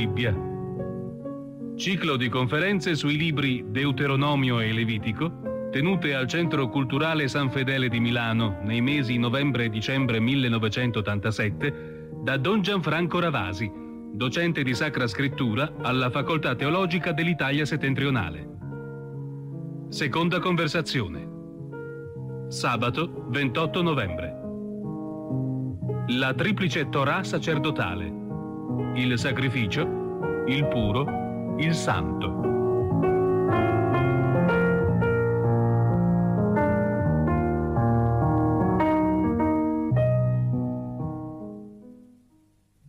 Bibbia. Ciclo di conferenze sui libri Deuteronomio e Levitico, tenute al Centro Culturale San Fedele di Milano nei mesi novembre e dicembre 1987 da Don Gianfranco Ravasi, docente di Sacra Scrittura alla Facoltà Teologica dell'Italia Settentrionale. Seconda conversazione. Sabato 28 novembre. La triplice Torah sacerdotale il sacrificio, il puro, il santo.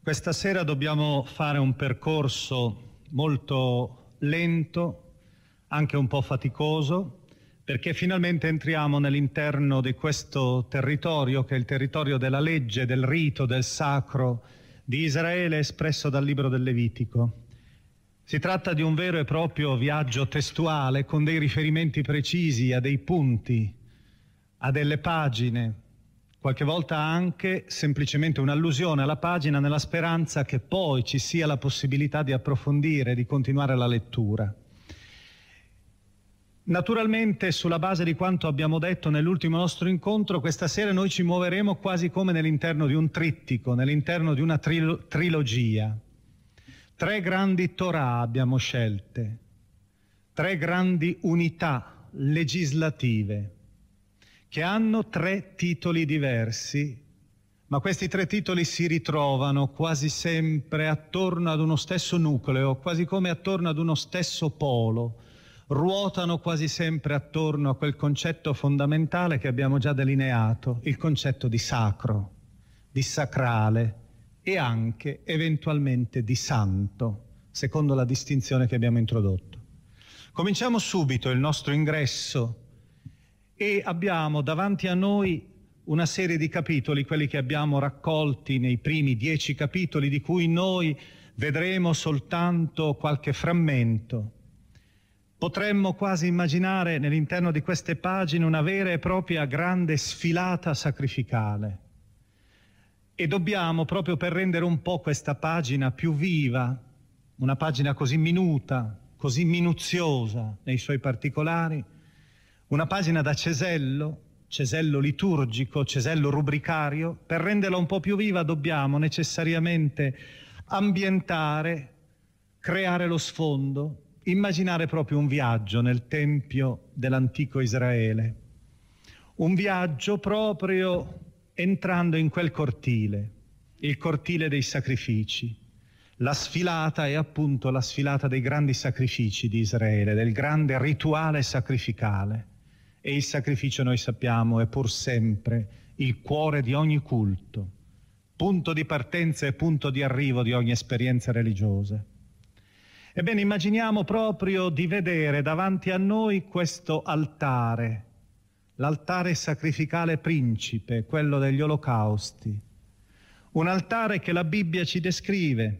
Questa sera dobbiamo fare un percorso molto lento, anche un po' faticoso, perché finalmente entriamo nell'interno di questo territorio che è il territorio della legge, del rito, del sacro, di Israele espresso dal libro del Levitico. Si tratta di un vero e proprio viaggio testuale con dei riferimenti precisi a dei punti, a delle pagine, qualche volta anche semplicemente un'allusione alla pagina nella speranza che poi ci sia la possibilità di approfondire, di continuare la lettura. Naturalmente, sulla base di quanto abbiamo detto nell'ultimo nostro incontro, questa sera noi ci muoveremo quasi come nell'interno di un trittico, nell'interno di una trilo- trilogia. Tre grandi Torah abbiamo scelte, tre grandi unità legislative che hanno tre titoli diversi, ma questi tre titoli si ritrovano quasi sempre attorno ad uno stesso nucleo, quasi come attorno ad uno stesso polo ruotano quasi sempre attorno a quel concetto fondamentale che abbiamo già delineato, il concetto di sacro, di sacrale e anche eventualmente di santo, secondo la distinzione che abbiamo introdotto. Cominciamo subito il nostro ingresso e abbiamo davanti a noi una serie di capitoli, quelli che abbiamo raccolti nei primi dieci capitoli, di cui noi vedremo soltanto qualche frammento Potremmo quasi immaginare nell'interno di queste pagine una vera e propria grande sfilata sacrificale. E dobbiamo, proprio per rendere un po' questa pagina più viva, una pagina così minuta, così minuziosa nei suoi particolari, una pagina da cesello, cesello liturgico, cesello rubricario, per renderla un po' più viva dobbiamo necessariamente ambientare, creare lo sfondo, immaginare proprio un viaggio nel Tempio dell'antico Israele, un viaggio proprio entrando in quel cortile, il cortile dei sacrifici. La sfilata è appunto la sfilata dei grandi sacrifici di Israele, del grande rituale sacrificale. E il sacrificio, noi sappiamo, è pur sempre il cuore di ogni culto, punto di partenza e punto di arrivo di ogni esperienza religiosa. Ebbene, immaginiamo proprio di vedere davanti a noi questo altare, l'altare sacrificale principe, quello degli olocausti, un altare che la Bibbia ci descrive,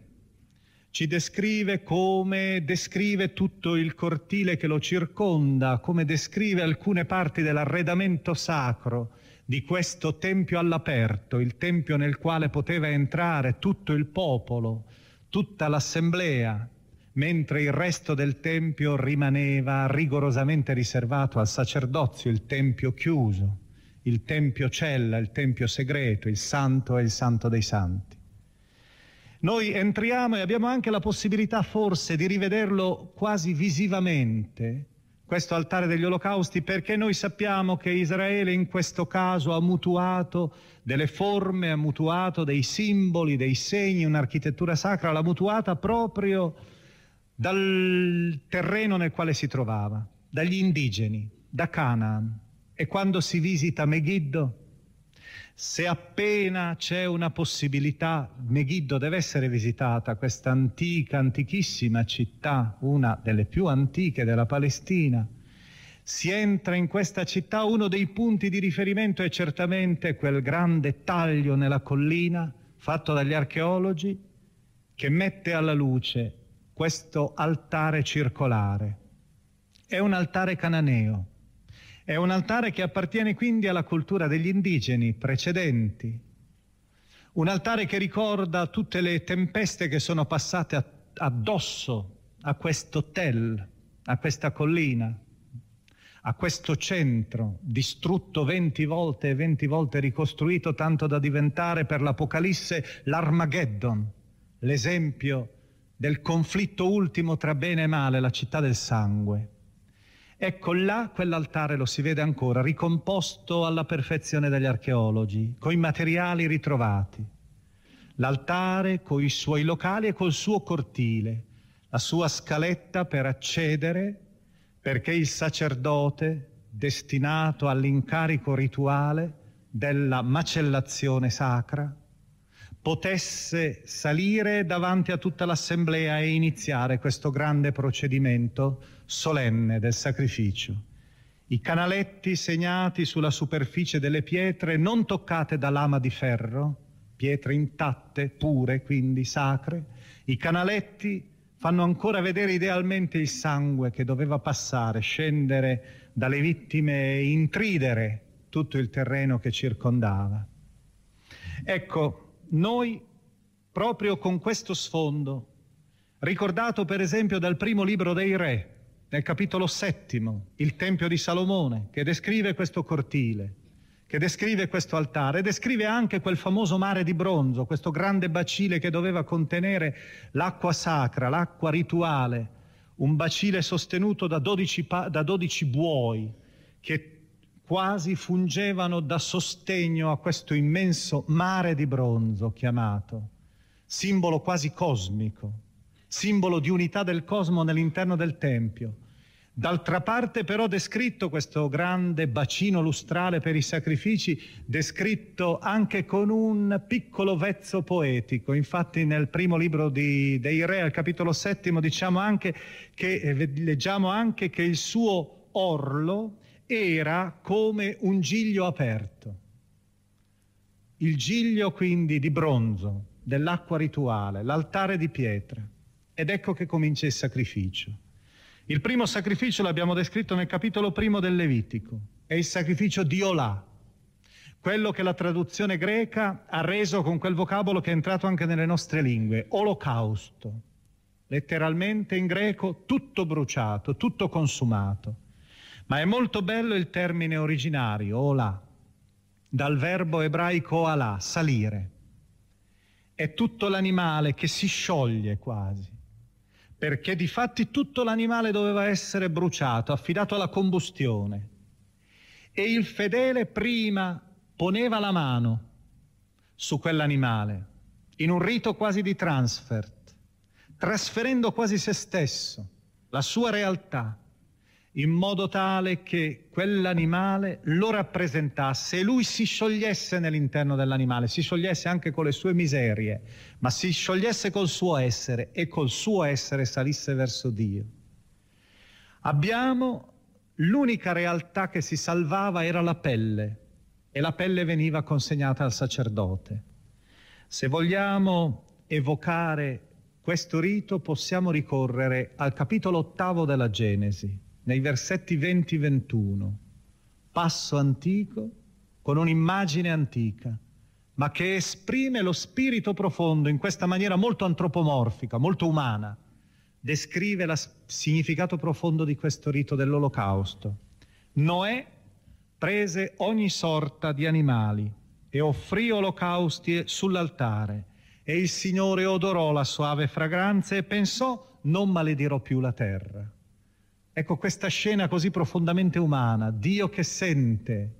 ci descrive come descrive tutto il cortile che lo circonda, come descrive alcune parti dell'arredamento sacro di questo tempio all'aperto, il tempio nel quale poteva entrare tutto il popolo, tutta l'assemblea, mentre il resto del tempio rimaneva rigorosamente riservato al sacerdozio, il tempio chiuso, il tempio cella, il tempio segreto, il santo e il santo dei santi. Noi entriamo e abbiamo anche la possibilità forse di rivederlo quasi visivamente, questo altare degli olocausti, perché noi sappiamo che Israele in questo caso ha mutuato delle forme, ha mutuato dei simboli, dei segni, un'architettura sacra, l'ha mutuata proprio dal terreno nel quale si trovava, dagli indigeni, da Canaan. E quando si visita Megiddo, se appena c'è una possibilità, Megiddo deve essere visitata, questa antica, antichissima città, una delle più antiche della Palestina. Si entra in questa città, uno dei punti di riferimento è certamente quel grande taglio nella collina fatto dagli archeologi che mette alla luce questo altare circolare. È un altare cananeo, è un altare che appartiene quindi alla cultura degli indigeni precedenti, un altare che ricorda tutte le tempeste che sono passate addosso a questo tel, a questa collina, a questo centro, distrutto venti volte e venti volte ricostruito, tanto da diventare per l'Apocalisse l'Armageddon, l'esempio del conflitto ultimo tra bene e male, la città del sangue. Ecco là quell'altare lo si vede ancora, ricomposto alla perfezione dagli archeologi, con i materiali ritrovati. L'altare con i suoi locali e col suo cortile, la sua scaletta per accedere, perché il sacerdote, destinato all'incarico rituale della macellazione sacra, potesse salire davanti a tutta l'assemblea e iniziare questo grande procedimento solenne del sacrificio. I canaletti segnati sulla superficie delle pietre non toccate da lama di ferro, pietre intatte, pure, quindi sacre, i canaletti fanno ancora vedere idealmente il sangue che doveva passare, scendere dalle vittime e intridere tutto il terreno che circondava. Ecco, noi, proprio con questo sfondo, ricordato per esempio dal primo libro dei re, nel capitolo settimo, il Tempio di Salomone, che descrive questo cortile, che descrive questo altare, descrive anche quel famoso mare di bronzo, questo grande bacile che doveva contenere l'acqua sacra, l'acqua rituale, un bacile sostenuto da 12, da 12 buoi che quasi fungevano da sostegno a questo immenso mare di bronzo chiamato, simbolo quasi cosmico, simbolo di unità del cosmo nell'interno del Tempio. D'altra parte però descritto questo grande bacino lustrale per i sacrifici, descritto anche con un piccolo vezzo poetico. Infatti nel primo libro di, dei Re, al capitolo settimo, diciamo anche che, eh, leggiamo anche che il suo orlo era come un giglio aperto. Il giglio quindi di bronzo, dell'acqua rituale, l'altare di pietra. Ed ecco che comincia il sacrificio. Il primo sacrificio l'abbiamo descritto nel capitolo primo del Levitico, è il sacrificio di Olà, quello che la traduzione greca ha reso con quel vocabolo che è entrato anche nelle nostre lingue, olocausto, letteralmente in greco tutto bruciato, tutto consumato. Ma è molto bello il termine originario, ola, dal verbo ebraico alà, salire. È tutto l'animale che si scioglie quasi, perché di fatti tutto l'animale doveva essere bruciato, affidato alla combustione. E il fedele prima poneva la mano su quell'animale, in un rito quasi di transfert, trasferendo quasi se stesso, la sua realtà, in modo tale che quell'animale lo rappresentasse e lui si sciogliesse nell'interno dell'animale, si sciogliesse anche con le sue miserie, ma si sciogliesse col suo essere e col suo essere salisse verso Dio. Abbiamo l'unica realtà che si salvava era la pelle e la pelle veniva consegnata al sacerdote. Se vogliamo evocare questo rito possiamo ricorrere al capitolo ottavo della Genesi nei versetti 20-21, passo antico con un'immagine antica, ma che esprime lo spirito profondo in questa maniera molto antropomorfica, molto umana, descrive il significato profondo di questo rito dell'olocausto. Noè prese ogni sorta di animali e offrì olocausti sull'altare e il Signore odorò la suave fragranza e pensò non maledirò più la terra. Ecco questa scena così profondamente umana, Dio che sente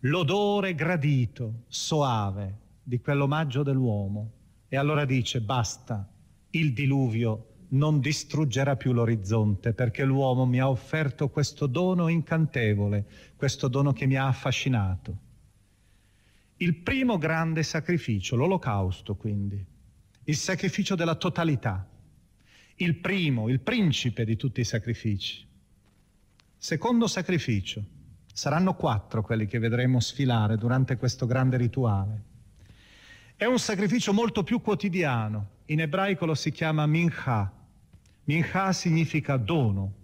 l'odore gradito, soave di quell'omaggio dell'uomo e allora dice basta, il diluvio non distruggerà più l'orizzonte perché l'uomo mi ha offerto questo dono incantevole, questo dono che mi ha affascinato. Il primo grande sacrificio, l'olocausto quindi, il sacrificio della totalità, il primo, il principe di tutti i sacrifici. Secondo sacrificio. Saranno quattro quelli che vedremo sfilare durante questo grande rituale. È un sacrificio molto più quotidiano. In ebraico lo si chiama mincha. Mincha significa dono,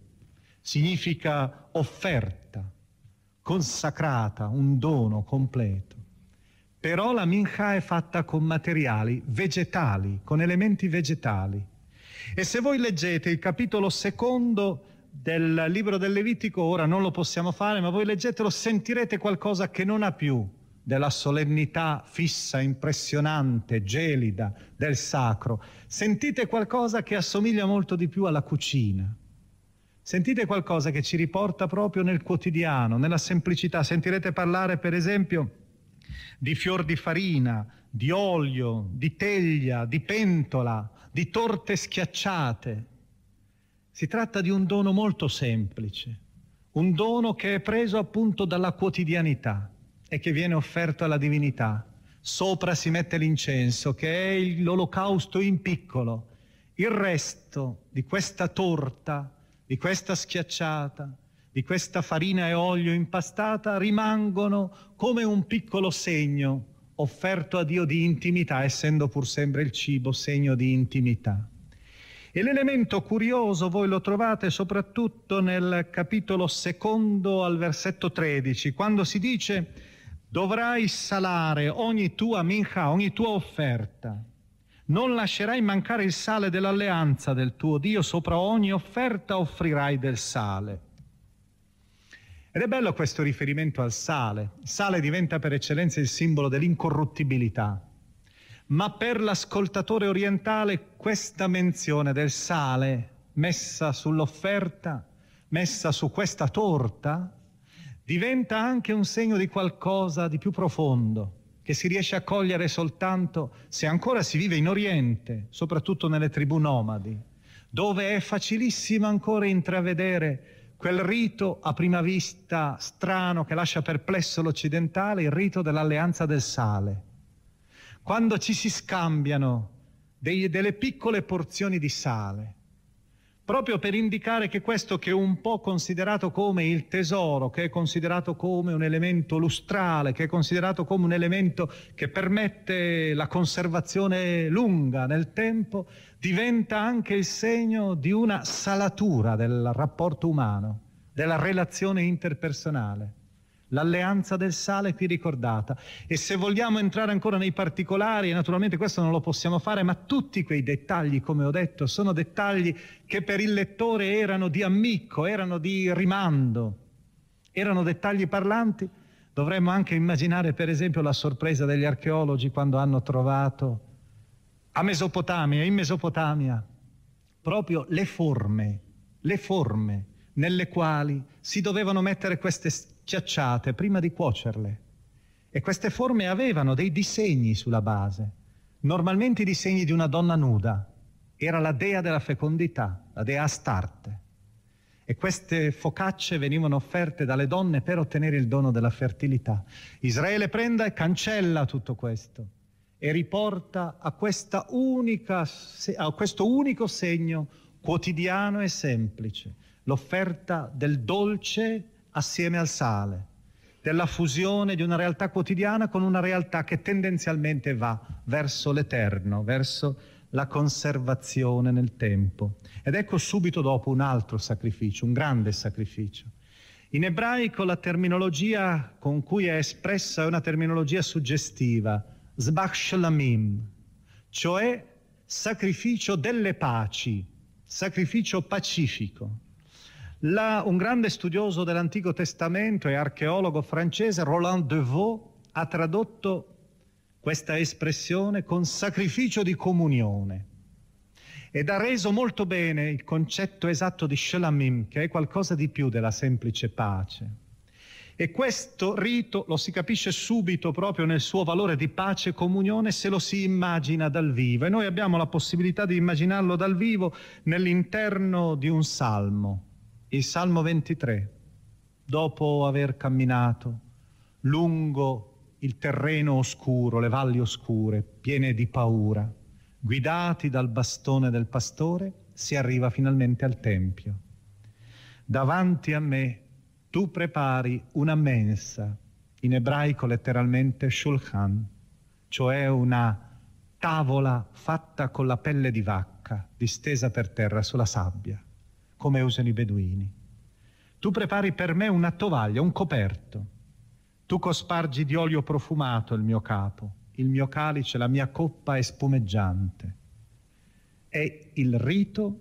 significa offerta, consacrata, un dono completo. Però la mincha è fatta con materiali vegetali, con elementi vegetali. E se voi leggete il capitolo secondo del libro del Levitico, ora non lo possiamo fare, ma voi leggetelo, sentirete qualcosa che non ha più della solennità fissa, impressionante, gelida del sacro. Sentite qualcosa che assomiglia molto di più alla cucina. Sentite qualcosa che ci riporta proprio nel quotidiano, nella semplicità. Sentirete parlare, per esempio, di fior di farina, di olio, di teglia, di pentola, di torte schiacciate. Si tratta di un dono molto semplice, un dono che è preso appunto dalla quotidianità e che viene offerto alla divinità. Sopra si mette l'incenso, che è l'olocausto in piccolo. Il resto di questa torta, di questa schiacciata, di questa farina e olio impastata rimangono come un piccolo segno offerto a Dio di intimità, essendo pur sempre il cibo segno di intimità. E l'elemento curioso voi lo trovate soprattutto nel capitolo secondo al versetto 13, quando si dice dovrai salare ogni tua mincha, ogni tua offerta. Non lascerai mancare il sale dell'alleanza del tuo Dio, sopra ogni offerta offrirai del sale. Ed è bello questo riferimento al sale. Il sale diventa per eccellenza il simbolo dell'incorruttibilità ma per l'ascoltatore orientale questa menzione del sale messa sull'offerta, messa su questa torta, diventa anche un segno di qualcosa di più profondo, che si riesce a cogliere soltanto se ancora si vive in Oriente, soprattutto nelle tribù nomadi, dove è facilissimo ancora intravedere quel rito a prima vista strano che lascia perplesso l'occidentale, il rito dell'alleanza del sale quando ci si scambiano dei, delle piccole porzioni di sale, proprio per indicare che questo che è un po' considerato come il tesoro, che è considerato come un elemento lustrale, che è considerato come un elemento che permette la conservazione lunga nel tempo, diventa anche il segno di una salatura del rapporto umano, della relazione interpersonale. L'alleanza del sale qui ricordata. E se vogliamo entrare ancora nei particolari, e naturalmente questo non lo possiamo fare, ma tutti quei dettagli, come ho detto, sono dettagli che per il lettore erano di ammicco, erano di rimando, erano dettagli parlanti. Dovremmo anche immaginare, per esempio, la sorpresa degli archeologi quando hanno trovato a Mesopotamia, in Mesopotamia, proprio le forme, le forme nelle quali si dovevano mettere queste schiacciate prima di cuocerle. E queste forme avevano dei disegni sulla base, normalmente i disegni di una donna nuda. Era la dea della fecondità, la dea Astarte. E queste focacce venivano offerte dalle donne per ottenere il dono della fertilità. Israele prende e cancella tutto questo e riporta a, unica, a questo unico segno quotidiano e semplice, l'offerta del dolce assieme al sale, della fusione di una realtà quotidiana con una realtà che tendenzialmente va verso l'eterno, verso la conservazione nel tempo. Ed ecco subito dopo un altro sacrificio, un grande sacrificio. In ebraico la terminologia con cui è espressa è una terminologia suggestiva, Zbach Shlamim, cioè sacrificio delle paci, sacrificio pacifico. La, un grande studioso dell'Antico Testamento e archeologo francese, Roland Devaux, ha tradotto questa espressione con sacrificio di comunione ed ha reso molto bene il concetto esatto di Shelamim, che è qualcosa di più della semplice pace. E questo rito lo si capisce subito proprio nel suo valore di pace e comunione se lo si immagina dal vivo. E noi abbiamo la possibilità di immaginarlo dal vivo nell'interno di un salmo, il Salmo 23. Dopo aver camminato lungo il terreno oscuro, le valli oscure, piene di paura. Guidati dal bastone del pastore, si arriva finalmente al Tempio. Davanti a me tu prepari una mensa, in ebraico letteralmente shulchan, cioè una tavola fatta con la pelle di vacca, distesa per terra sulla sabbia, come usano i beduini. Tu prepari per me una tovaglia, un coperto, tu cospargi di olio profumato il mio capo, il mio calice, la mia coppa è spumeggiante. È il rito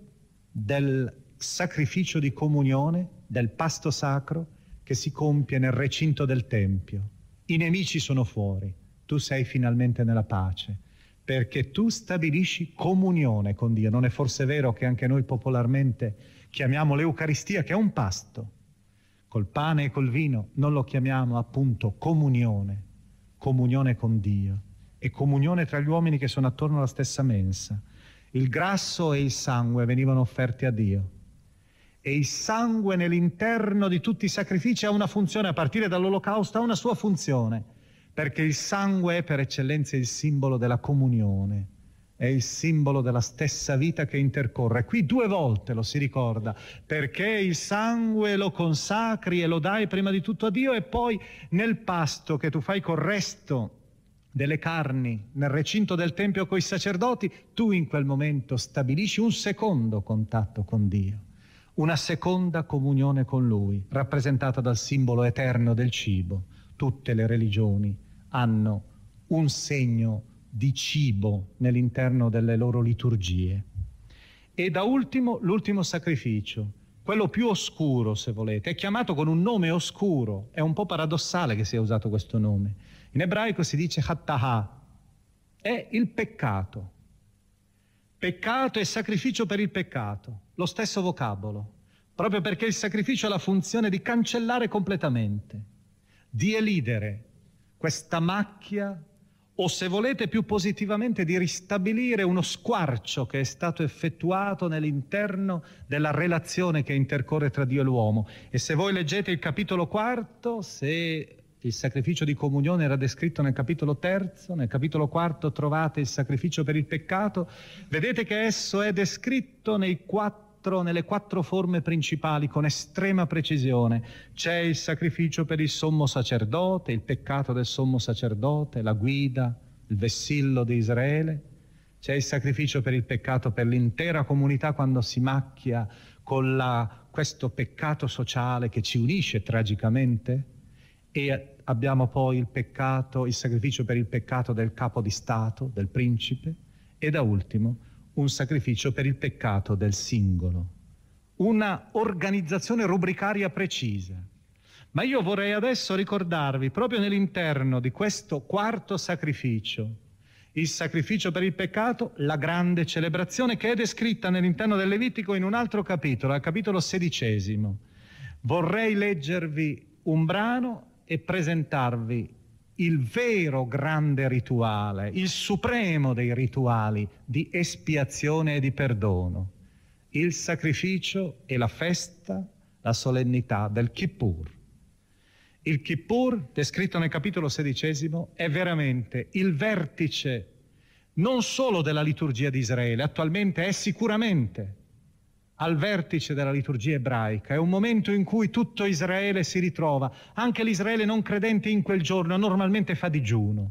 del sacrificio di comunione, del pasto sacro che si compie nel recinto del Tempio. I nemici sono fuori, tu sei finalmente nella pace, perché tu stabilisci comunione con Dio. Non è forse vero che anche noi popolarmente chiamiamo l'Eucaristia, che è un pasto, col pane e col vino, non lo chiamiamo appunto comunione, comunione con Dio. E comunione tra gli uomini che sono attorno alla stessa mensa. Il grasso e il sangue venivano offerti a Dio. E il sangue nell'interno di tutti i sacrifici ha una funzione, a partire dall'olocausto ha una sua funzione, perché il sangue è per eccellenza il simbolo della comunione è il simbolo della stessa vita che intercorre. Qui due volte lo si ricorda, perché il sangue lo consacri e lo dai prima di tutto a Dio e poi nel pasto che tu fai col resto delle carni nel recinto del Tempio con i sacerdoti, tu in quel momento stabilisci un secondo contatto con Dio, una seconda comunione con Lui, rappresentata dal simbolo eterno del cibo. Tutte le religioni hanno un segno di cibo nell'interno delle loro liturgie. E da ultimo l'ultimo sacrificio, quello più oscuro se volete, è chiamato con un nome oscuro, è un po' paradossale che sia usato questo nome. In ebraico si dice hattaha, è il peccato. Peccato e sacrificio per il peccato, lo stesso vocabolo, proprio perché il sacrificio ha la funzione di cancellare completamente, di elidere questa macchia o se volete più positivamente di ristabilire uno squarcio che è stato effettuato nell'interno della relazione che intercorre tra Dio e l'uomo. E se voi leggete il capitolo quarto, se il sacrificio di comunione era descritto nel capitolo terzo, nel capitolo quarto trovate il sacrificio per il peccato, vedete che esso è descritto nei quattro nelle quattro forme principali con estrema precisione. C'è il sacrificio per il sommo sacerdote, il peccato del sommo sacerdote, la guida, il vessillo di Israele. C'è il sacrificio per il peccato per l'intera comunità quando si macchia con la, questo peccato sociale che ci unisce tragicamente. E abbiamo poi il peccato, il sacrificio per il peccato del capo di Stato, del principe. E da ultimo un sacrificio per il peccato del singolo, una organizzazione rubricaria precisa. Ma io vorrei adesso ricordarvi, proprio nell'interno di questo quarto sacrificio, il sacrificio per il peccato, la grande celebrazione che è descritta nell'interno del Levitico in un altro capitolo, al capitolo sedicesimo. Vorrei leggervi un brano e presentarvi il vero grande rituale, il supremo dei rituali di espiazione e di perdono, il sacrificio e la festa la solennità del Kippur. Il Kippur, descritto nel capitolo sedicesimo, è veramente il vertice non solo della liturgia di Israele, attualmente è sicuramente al vertice della liturgia ebraica. È un momento in cui tutto Israele si ritrova, anche l'Israele non credente in quel giorno normalmente fa digiuno.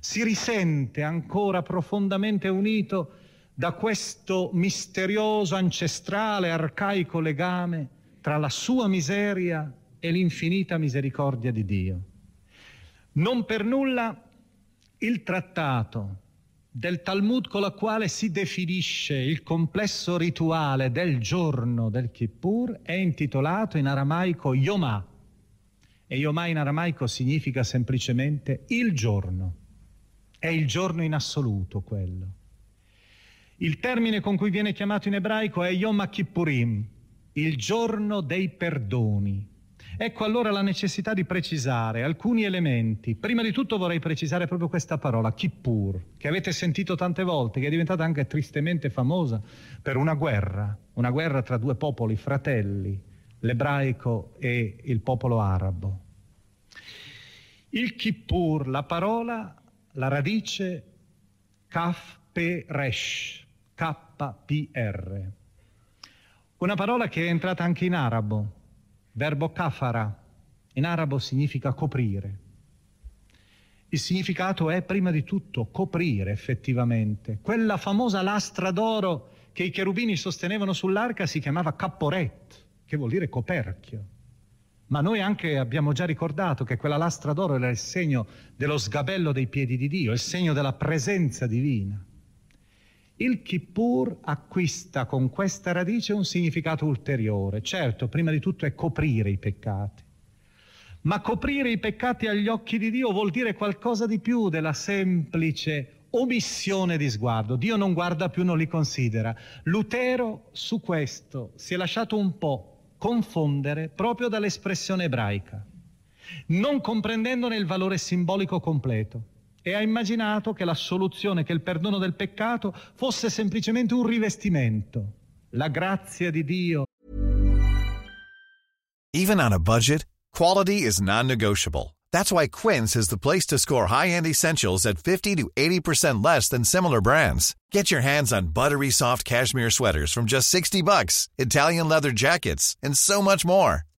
Si risente ancora profondamente unito da questo misterioso, ancestrale, arcaico legame tra la sua miseria e l'infinita misericordia di Dio. Non per nulla il trattato del Talmud con la quale si definisce il complesso rituale del giorno del Kippur è intitolato in aramaico Yomah. E Yomah in aramaico significa semplicemente il giorno. È il giorno in assoluto quello. Il termine con cui viene chiamato in ebraico è Yom Kippurim, il giorno dei perdoni. Ecco allora la necessità di precisare alcuni elementi. Prima di tutto vorrei precisare proprio questa parola, Kippur, che avete sentito tante volte, che è diventata anche tristemente famosa per una guerra, una guerra tra due popoli fratelli, l'ebraico e il popolo arabo. Il Kippur, la parola, la radice Kaf Pe Resh, KPR. Una parola che è entrata anche in arabo, verbo kafara, in arabo significa coprire. Il significato è prima di tutto coprire effettivamente. Quella famosa lastra d'oro che i cherubini sostenevano sull'arca si chiamava capporet, che vuol dire coperchio. Ma noi anche abbiamo già ricordato che quella lastra d'oro era il segno dello sgabello dei piedi di Dio, il segno della presenza divina. Il Kippur acquista con questa radice un significato ulteriore. Certo, prima di tutto è coprire i peccati. Ma coprire i peccati agli occhi di Dio vuol dire qualcosa di più della semplice omissione di sguardo. Dio non guarda più, non li considera. Lutero su questo si è lasciato un po' confondere proprio dall'espressione ebraica, non comprendendone il valore simbolico completo e ha immaginato che la soluzione, che il perdono del peccato fosse semplicemente un rivestimento. La grazia di Dio. Even on a budget, quality is non-negotiable. That's why Quince is the place to score high-end essentials at 50 to 80% less than similar brands. Get your hands on buttery soft cashmere sweaters from just 60 bucks, Italian leather jackets, and so much more.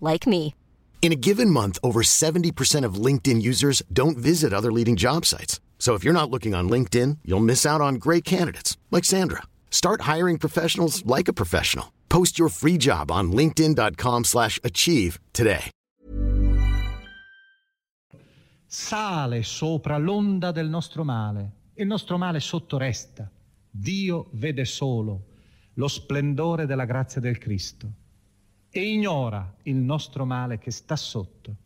like me. In a given month, over 70% of LinkedIn users don't visit other leading job sites. So if you're not looking on LinkedIn, you'll miss out on great candidates like Sandra. Start hiring professionals like a professional. Post your free job on linkedin.com/achieve today. Sale sopra l'onda del nostro male. Il nostro male sotto resta. Dio vede solo lo splendore della grazia del Cristo. E ignora il nostro male che sta sotto.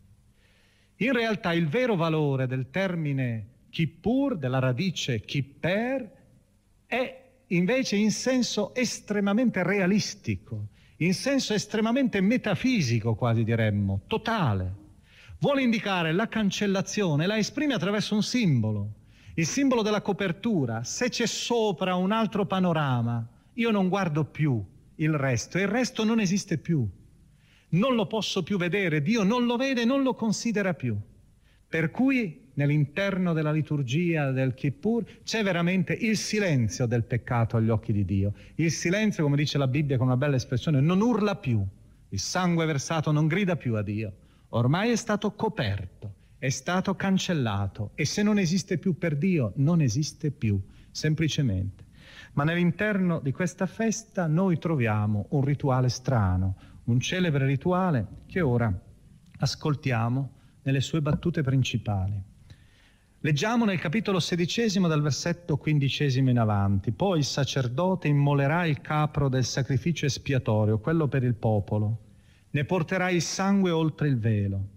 In realtà il vero valore del termine kippur, della radice kipper, è invece in senso estremamente realistico, in senso estremamente metafisico quasi diremmo, totale. Vuole indicare la cancellazione, la esprime attraverso un simbolo, il simbolo della copertura. Se c'è sopra un altro panorama, io non guardo più il resto e il resto non esiste più. Non lo posso più vedere, Dio non lo vede, non lo considera più. Per cui nell'interno della liturgia del Kippur c'è veramente il silenzio del peccato agli occhi di Dio. Il silenzio, come dice la Bibbia con una bella espressione, non urla più. Il sangue versato non grida più a Dio. Ormai è stato coperto, è stato cancellato e se non esiste più per Dio, non esiste più, semplicemente. Ma nell'interno di questa festa noi troviamo un rituale strano, un celebre rituale che ora ascoltiamo nelle sue battute principali. Leggiamo nel capitolo sedicesimo dal versetto quindicesimo in avanti. Poi il sacerdote immolerà il capro del sacrificio espiatorio, quello per il popolo. ne porterà il sangue oltre il velo.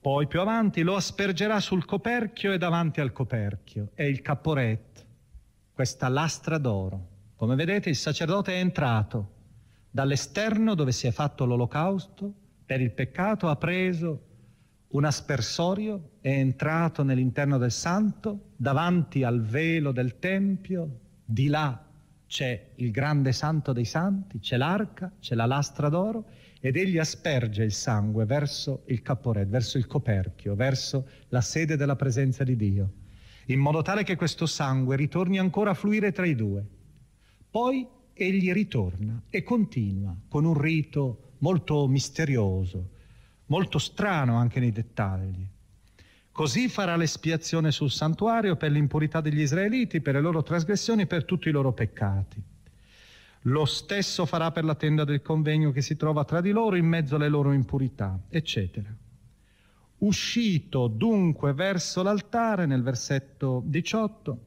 Poi più avanti lo aspergerà sul coperchio e davanti al coperchio. È il caporet, questa lastra d'oro. Come vedete il sacerdote è entrato dall'esterno dove si è fatto l'olocausto per il peccato, ha preso un aspersorio, è entrato nell'interno del santo, davanti al velo del Tempio, di là c'è il grande santo dei santi, c'è l'arca, c'è la lastra d'oro ed egli asperge il sangue verso il caporet, verso il coperchio, verso la sede della presenza di Dio, in modo tale che questo sangue ritorni ancora a fluire tra i due. Poi egli ritorna e continua con un rito molto misterioso, molto strano anche nei dettagli. Così farà l'espiazione sul santuario per l'impurità degli israeliti, per le loro trasgressioni, per tutti i loro peccati. Lo stesso farà per la tenda del convegno che si trova tra di loro in mezzo alle loro impurità, eccetera. Uscito dunque verso l'altare, nel versetto 18,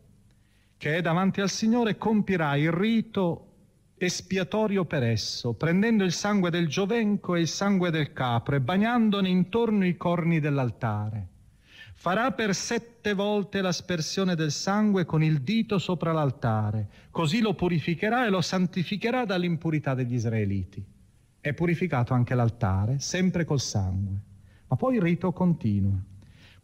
che è davanti al Signore, compirà il rito espiatorio per esso, prendendo il sangue del giovenco e il sangue del capro e bagnandone intorno i corni dell'altare. Farà per sette volte l'aspersione del sangue con il dito sopra l'altare, così lo purificherà e lo santificherà dall'impurità degli israeliti. È purificato anche l'altare, sempre col sangue. Ma poi il rito continua.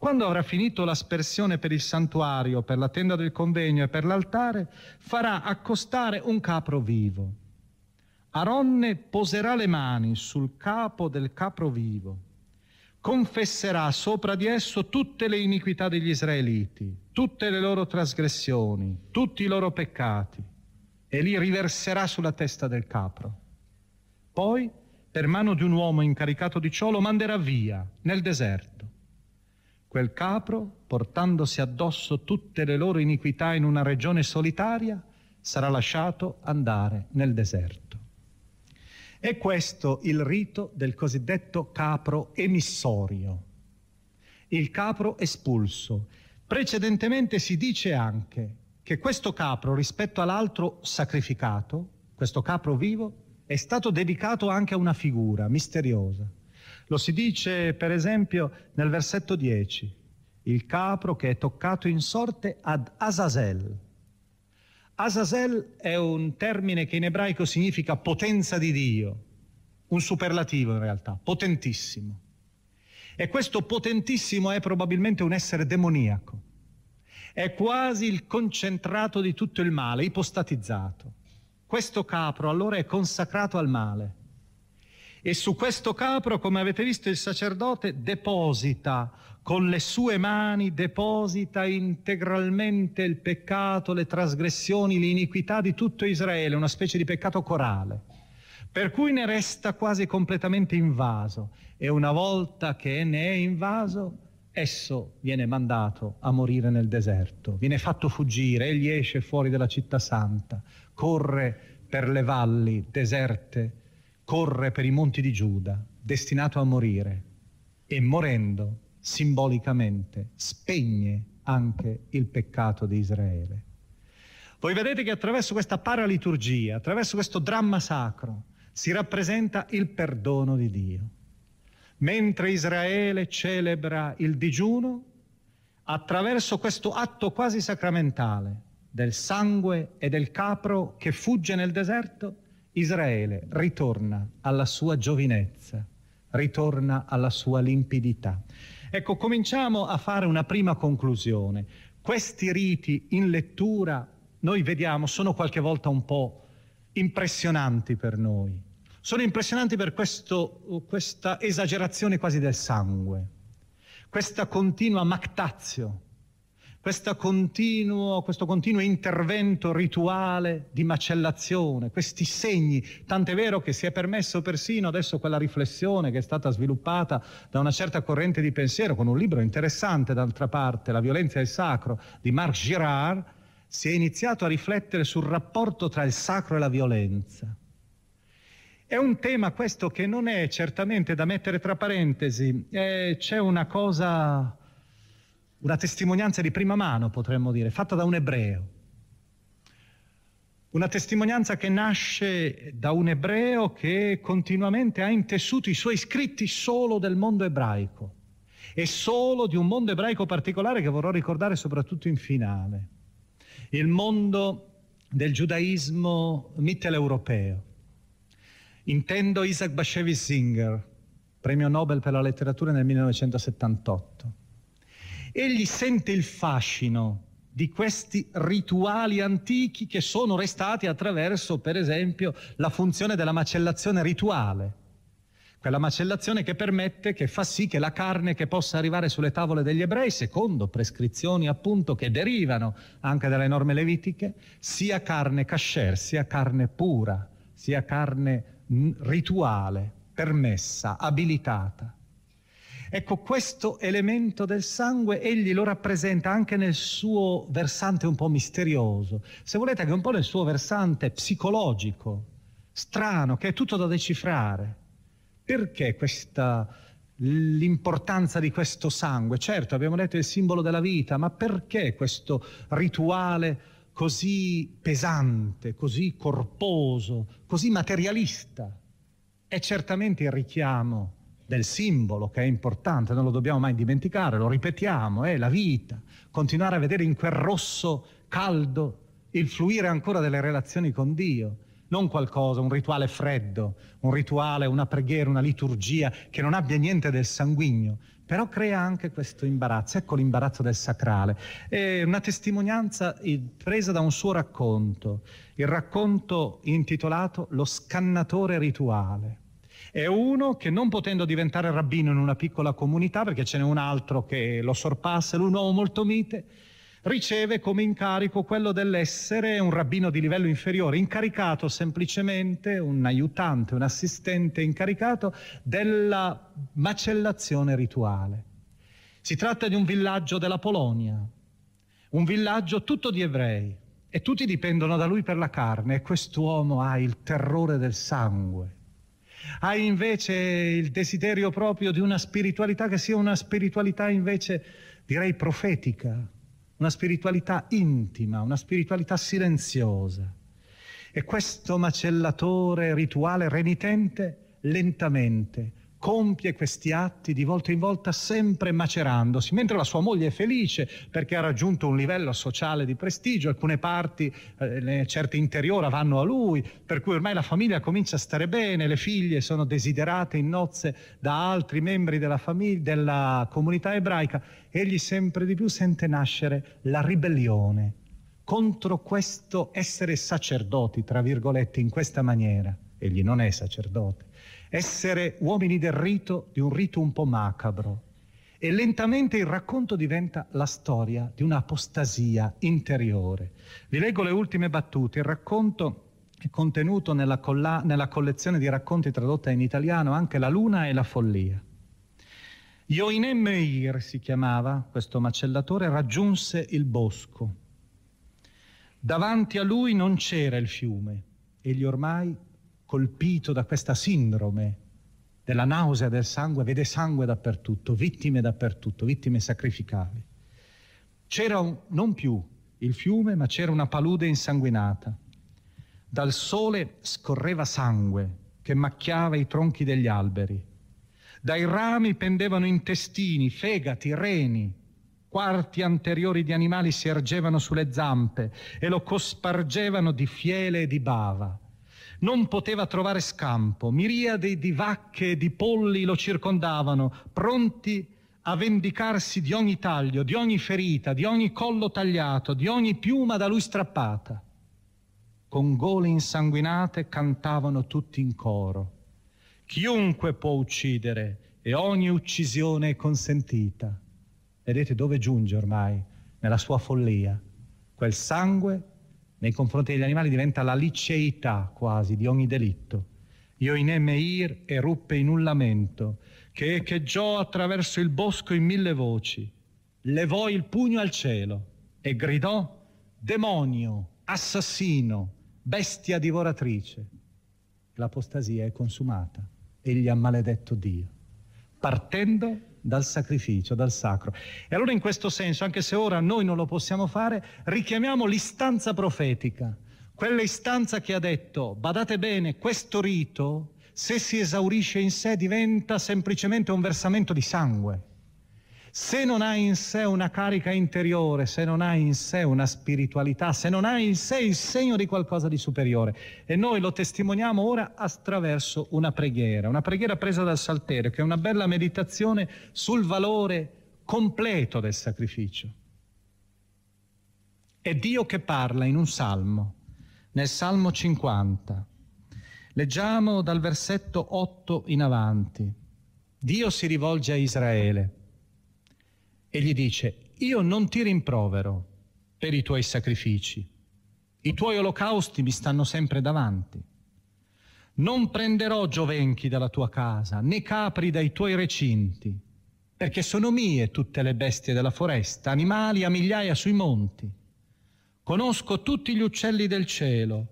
Quando avrà finito l'aspersione per il santuario, per la tenda del convegno e per l'altare, farà accostare un capro vivo. Aronne poserà le mani sul capo del capro vivo, confesserà sopra di esso tutte le iniquità degli israeliti, tutte le loro trasgressioni, tutti i loro peccati, e li riverserà sulla testa del capro. Poi, per mano di un uomo incaricato di ciò, lo manderà via nel deserto Quel capro, portandosi addosso tutte le loro iniquità in una regione solitaria, sarà lasciato andare nel deserto. È questo il rito del cosiddetto capro emissorio, il capro espulso. Precedentemente si dice anche che questo capro rispetto all'altro sacrificato, questo capro vivo, è stato dedicato anche a una figura misteriosa. Lo si dice per esempio nel versetto 10, il capro che è toccato in sorte ad Azazel. Azazel è un termine che in ebraico significa potenza di Dio, un superlativo in realtà, potentissimo. E questo potentissimo è probabilmente un essere demoniaco. È quasi il concentrato di tutto il male, ipostatizzato. Questo capro allora è consacrato al male e su questo capro, come avete visto, il sacerdote deposita con le sue mani, deposita integralmente il peccato, le trasgressioni, l'iniquità di tutto Israele, una specie di peccato corale, per cui ne resta quasi completamente invaso. E una volta che ne è invaso, esso viene mandato a morire nel deserto, viene fatto fuggire, egli esce fuori dalla città santa, corre per le valli deserte, corre per i monti di Giuda, destinato a morire, e morendo simbolicamente spegne anche il peccato di Israele. Voi vedete che attraverso questa paraliturgia, attraverso questo dramma sacro, si rappresenta il perdono di Dio. Mentre Israele celebra il digiuno, attraverso questo atto quasi sacramentale del sangue e del capro che fugge nel deserto, Israele ritorna alla sua giovinezza, ritorna alla sua limpidità. Ecco, cominciamo a fare una prima conclusione. Questi riti in lettura, noi vediamo, sono qualche volta un po' impressionanti per noi. Sono impressionanti per questo, questa esagerazione quasi del sangue, questa continua mactazio, continuo, questo continuo intervento rituale di macellazione, questi segni, tant'è vero che si è permesso persino adesso quella riflessione che è stata sviluppata da una certa corrente di pensiero, con un libro interessante d'altra parte, La violenza e il sacro, di Marc Girard, si è iniziato a riflettere sul rapporto tra il sacro e la violenza. È un tema questo che non è certamente da mettere tra parentesi, eh, c'è una cosa una testimonianza di prima mano, potremmo dire, fatta da un ebreo. Una testimonianza che nasce da un ebreo che continuamente ha intessuto i suoi scritti solo del mondo ebraico e solo di un mondo ebraico particolare che vorrò ricordare soprattutto in finale, il mondo del giudaismo mitteleuropeo. Intendo Isaac Bashevis Singer, premio Nobel per la letteratura nel 1978. Egli sente il fascino di questi rituali antichi che sono restati attraverso, per esempio, la funzione della macellazione rituale. Quella macellazione che permette, che fa sì che la carne che possa arrivare sulle tavole degli ebrei, secondo prescrizioni appunto che derivano anche dalle norme levitiche, sia carne kasher, sia carne pura, sia carne rituale, permessa, abilitata. Ecco, questo elemento del sangue egli lo rappresenta anche nel suo versante un po' misterioso, se volete anche un po' nel suo versante psicologico, strano, che è tutto da decifrare. Perché questa, l'importanza di questo sangue? Certo, abbiamo detto il simbolo della vita, ma perché questo rituale così pesante, così corposo, così materialista. È certamente il richiamo del simbolo che è importante, non lo dobbiamo mai dimenticare, lo ripetiamo, è la vita, continuare a vedere in quel rosso caldo il fluire ancora delle relazioni con Dio, non qualcosa, un rituale freddo, un rituale, una preghiera, una liturgia che non abbia niente del sanguigno, però crea anche questo imbarazzo, ecco l'imbarazzo del sacrale. È una testimonianza presa da un suo racconto, il racconto intitolato Lo scannatore rituale. È uno che non potendo diventare rabbino in una piccola comunità, perché ce n'è un altro che lo sorpassa, lui un uomo molto mite, riceve come incarico quello dell'essere un rabbino di livello inferiore, incaricato semplicemente, un aiutante, un assistente incaricato della macellazione rituale. Si tratta di un villaggio della Polonia, un villaggio tutto di ebrei e tutti dipendono da lui per la carne e quest'uomo ha il terrore del sangue. Ha invece il desiderio proprio di una spiritualità che sia una spiritualità invece direi profetica, una spiritualità intima, una spiritualità silenziosa. E questo macellatore rituale renitente lentamente compie questi atti di volta in volta sempre macerandosi, mentre la sua moglie è felice perché ha raggiunto un livello sociale di prestigio, alcune parti, eh, certe interiora vanno a lui, per cui ormai la famiglia comincia a stare bene, le figlie sono desiderate in nozze da altri membri della, famiglia, della comunità ebraica, egli sempre di più sente nascere la ribellione contro questo essere sacerdoti, tra virgolette, in questa maniera. Egli non è sacerdote essere uomini del rito, di un rito un po' macabro. E lentamente il racconto diventa la storia di un'apostasia interiore. Vi leggo le ultime battute. Il racconto è contenuto nella, colla- nella collezione di racconti tradotta in italiano anche La luna e la follia. Yoine Meir si chiamava, questo macellatore, raggiunse il bosco. Davanti a lui non c'era il fiume, egli ormai colpito da questa sindrome della nausea del sangue, vede sangue dappertutto, vittime dappertutto, vittime sacrificali. C'era un, non più il fiume, ma c'era una palude insanguinata. Dal sole scorreva sangue che macchiava i tronchi degli alberi. Dai rami pendevano intestini, fegati, reni. Quarti anteriori di animali si ergevano sulle zampe e lo cospargevano di fiele e di bava non poteva trovare scampo. Miriadi di vacche e di polli lo circondavano, pronti a vendicarsi di ogni taglio, di ogni ferita, di ogni collo tagliato, di ogni piuma da lui strappata. Con gole insanguinate cantavano tutti in coro. Chiunque può uccidere e ogni uccisione è consentita. Vedete dove giunge ormai, nella sua follia. Quel sangue nei confronti degli animali diventa la liceità quasi di ogni delitto. Ioine Meir eruppe in un lamento che echeggiò attraverso il bosco in mille voci, levò il pugno al cielo e gridò demonio, assassino, bestia divoratrice. L'apostasia è consumata, egli ha maledetto Dio, partendo dal sacrificio, dal sacro. E allora in questo senso, anche se ora noi non lo possiamo fare, richiamiamo l'istanza profetica, Quell'istanza che ha detto, badate bene, questo rito, se si esaurisce in sé, diventa semplicemente un versamento di sangue. Se non ha in sé una carica interiore, se non ha in sé una spiritualità, se non ha in sé il segno di qualcosa di superiore, e noi lo testimoniamo ora attraverso una preghiera, una preghiera presa dal Salterio, che è una bella meditazione sul valore completo del sacrificio. È Dio che parla in un salmo, nel Salmo 50. Leggiamo dal versetto 8 in avanti. Dio si rivolge a Israele e gli dice, io non ti rimprovero per i tuoi sacrifici, i tuoi olocausti mi stanno sempre davanti. Non prenderò giovenchi dalla tua casa, né capri dai tuoi recinti, perché sono mie tutte le bestie della foresta, animali a migliaia sui monti. Conosco tutti gli uccelli del cielo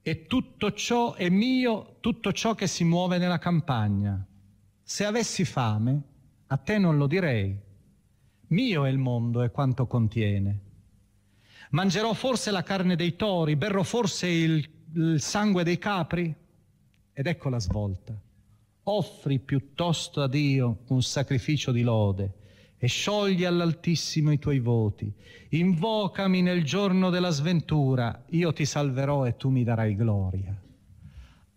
e tutto ciò è mio, tutto ciò che si muove nella campagna. Se avessi fame, a te non lo direi mio è il mondo e quanto contiene. Mangerò forse la carne dei tori, berrò forse il, il sangue dei capri? Ed ecco la svolta. Offri piuttosto a Dio un sacrificio di lode e sciogli all'Altissimo i tuoi voti. Invocami nel giorno della sventura, io ti salverò e tu mi darai gloria.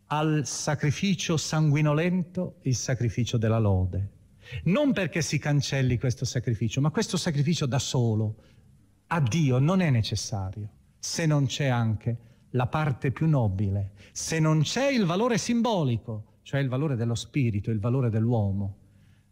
Al sacrificio sanguinolento il sacrificio della lode. Non perché si cancelli questo sacrificio, ma questo sacrificio da solo a Dio non è necessario se non c'è anche la parte più nobile, se non c'è il valore simbolico, cioè il valore dello spirito, il valore dell'uomo.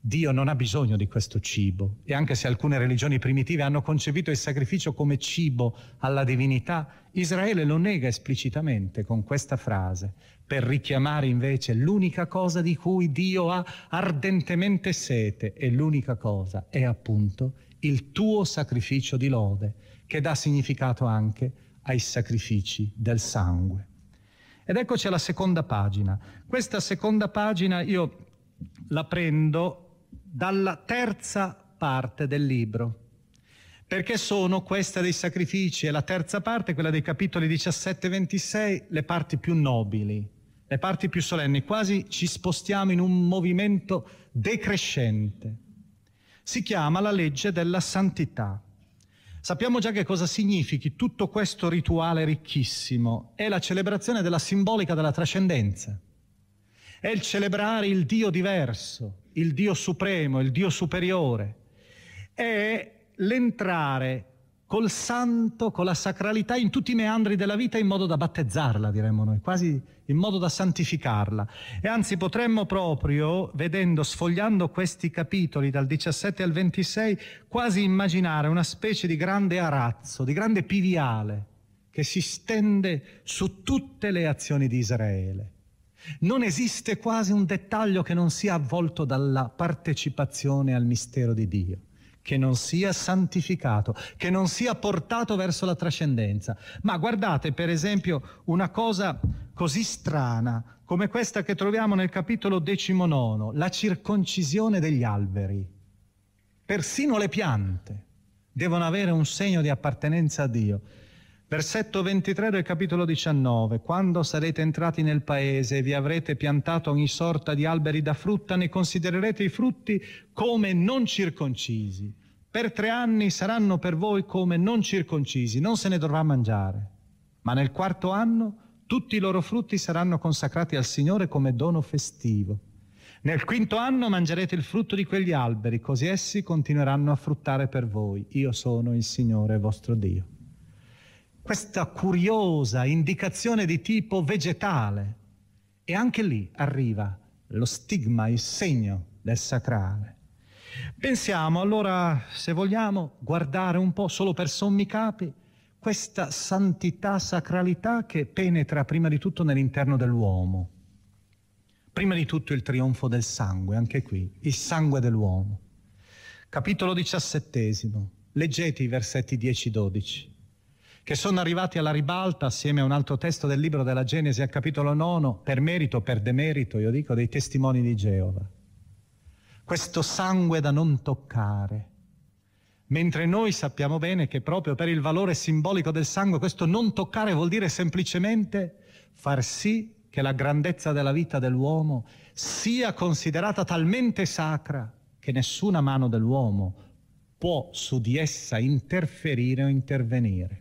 Dio non ha bisogno di questo cibo e anche se alcune religioni primitive hanno concepito il sacrificio come cibo alla divinità, Israele lo nega esplicitamente con questa frase per richiamare invece l'unica cosa di cui Dio ha ardentemente sete e l'unica cosa è appunto il tuo sacrificio di lode che dà significato anche ai sacrifici del sangue. Ed eccoci alla seconda pagina. Questa seconda pagina io la prendo dalla terza parte del libro, perché sono questa dei sacrifici e la terza parte, quella dei capitoli 17 e 26, le parti più nobili, le parti più solenni, quasi ci spostiamo in un movimento decrescente. Si chiama la legge della santità. Sappiamo già che cosa significhi tutto questo rituale ricchissimo. È la celebrazione della simbolica della trascendenza. È il celebrare il Dio diverso, il Dio supremo, il Dio superiore, è l'entrare col santo, con la sacralità in tutti i meandri della vita in modo da battezzarla, diremmo noi, quasi in modo da santificarla. E anzi potremmo proprio, vedendo, sfogliando questi capitoli dal 17 al 26, quasi immaginare una specie di grande arazzo, di grande piviale che si stende su tutte le azioni di Israele. Non esiste quasi un dettaglio che non sia avvolto dalla partecipazione al mistero di Dio, che non sia santificato, che non sia portato verso la trascendenza. Ma guardate per esempio una cosa così strana come questa che troviamo nel capitolo decimonono, la circoncisione degli alberi. Persino le piante devono avere un segno di appartenenza a Dio. Versetto 23 del capitolo 19. Quando sarete entrati nel paese e vi avrete piantato ogni sorta di alberi da frutta, ne considererete i frutti come non circoncisi. Per tre anni saranno per voi come non circoncisi, non se ne dovrà mangiare. Ma nel quarto anno tutti i loro frutti saranno consacrati al Signore come dono festivo. Nel quinto anno mangerete il frutto di quegli alberi, così essi continueranno a fruttare per voi. Io sono il Signore vostro Dio questa curiosa indicazione di tipo vegetale e anche lì arriva lo stigma, il segno del sacrale. Pensiamo allora, se vogliamo, guardare un po' solo per sommi capi questa santità, sacralità che penetra prima di tutto nell'interno dell'uomo. Prima di tutto il trionfo del sangue, anche qui, il sangue dell'uomo. Capitolo diciassettesimo, leggete i versetti 10-12 che sono arrivati alla ribalta assieme a un altro testo del libro della Genesi al capitolo 9, per merito o per demerito, io dico, dei testimoni di Geova. Questo sangue da non toccare. Mentre noi sappiamo bene che proprio per il valore simbolico del sangue questo non toccare vuol dire semplicemente far sì che la grandezza della vita dell'uomo sia considerata talmente sacra che nessuna mano dell'uomo può su di essa interferire o intervenire.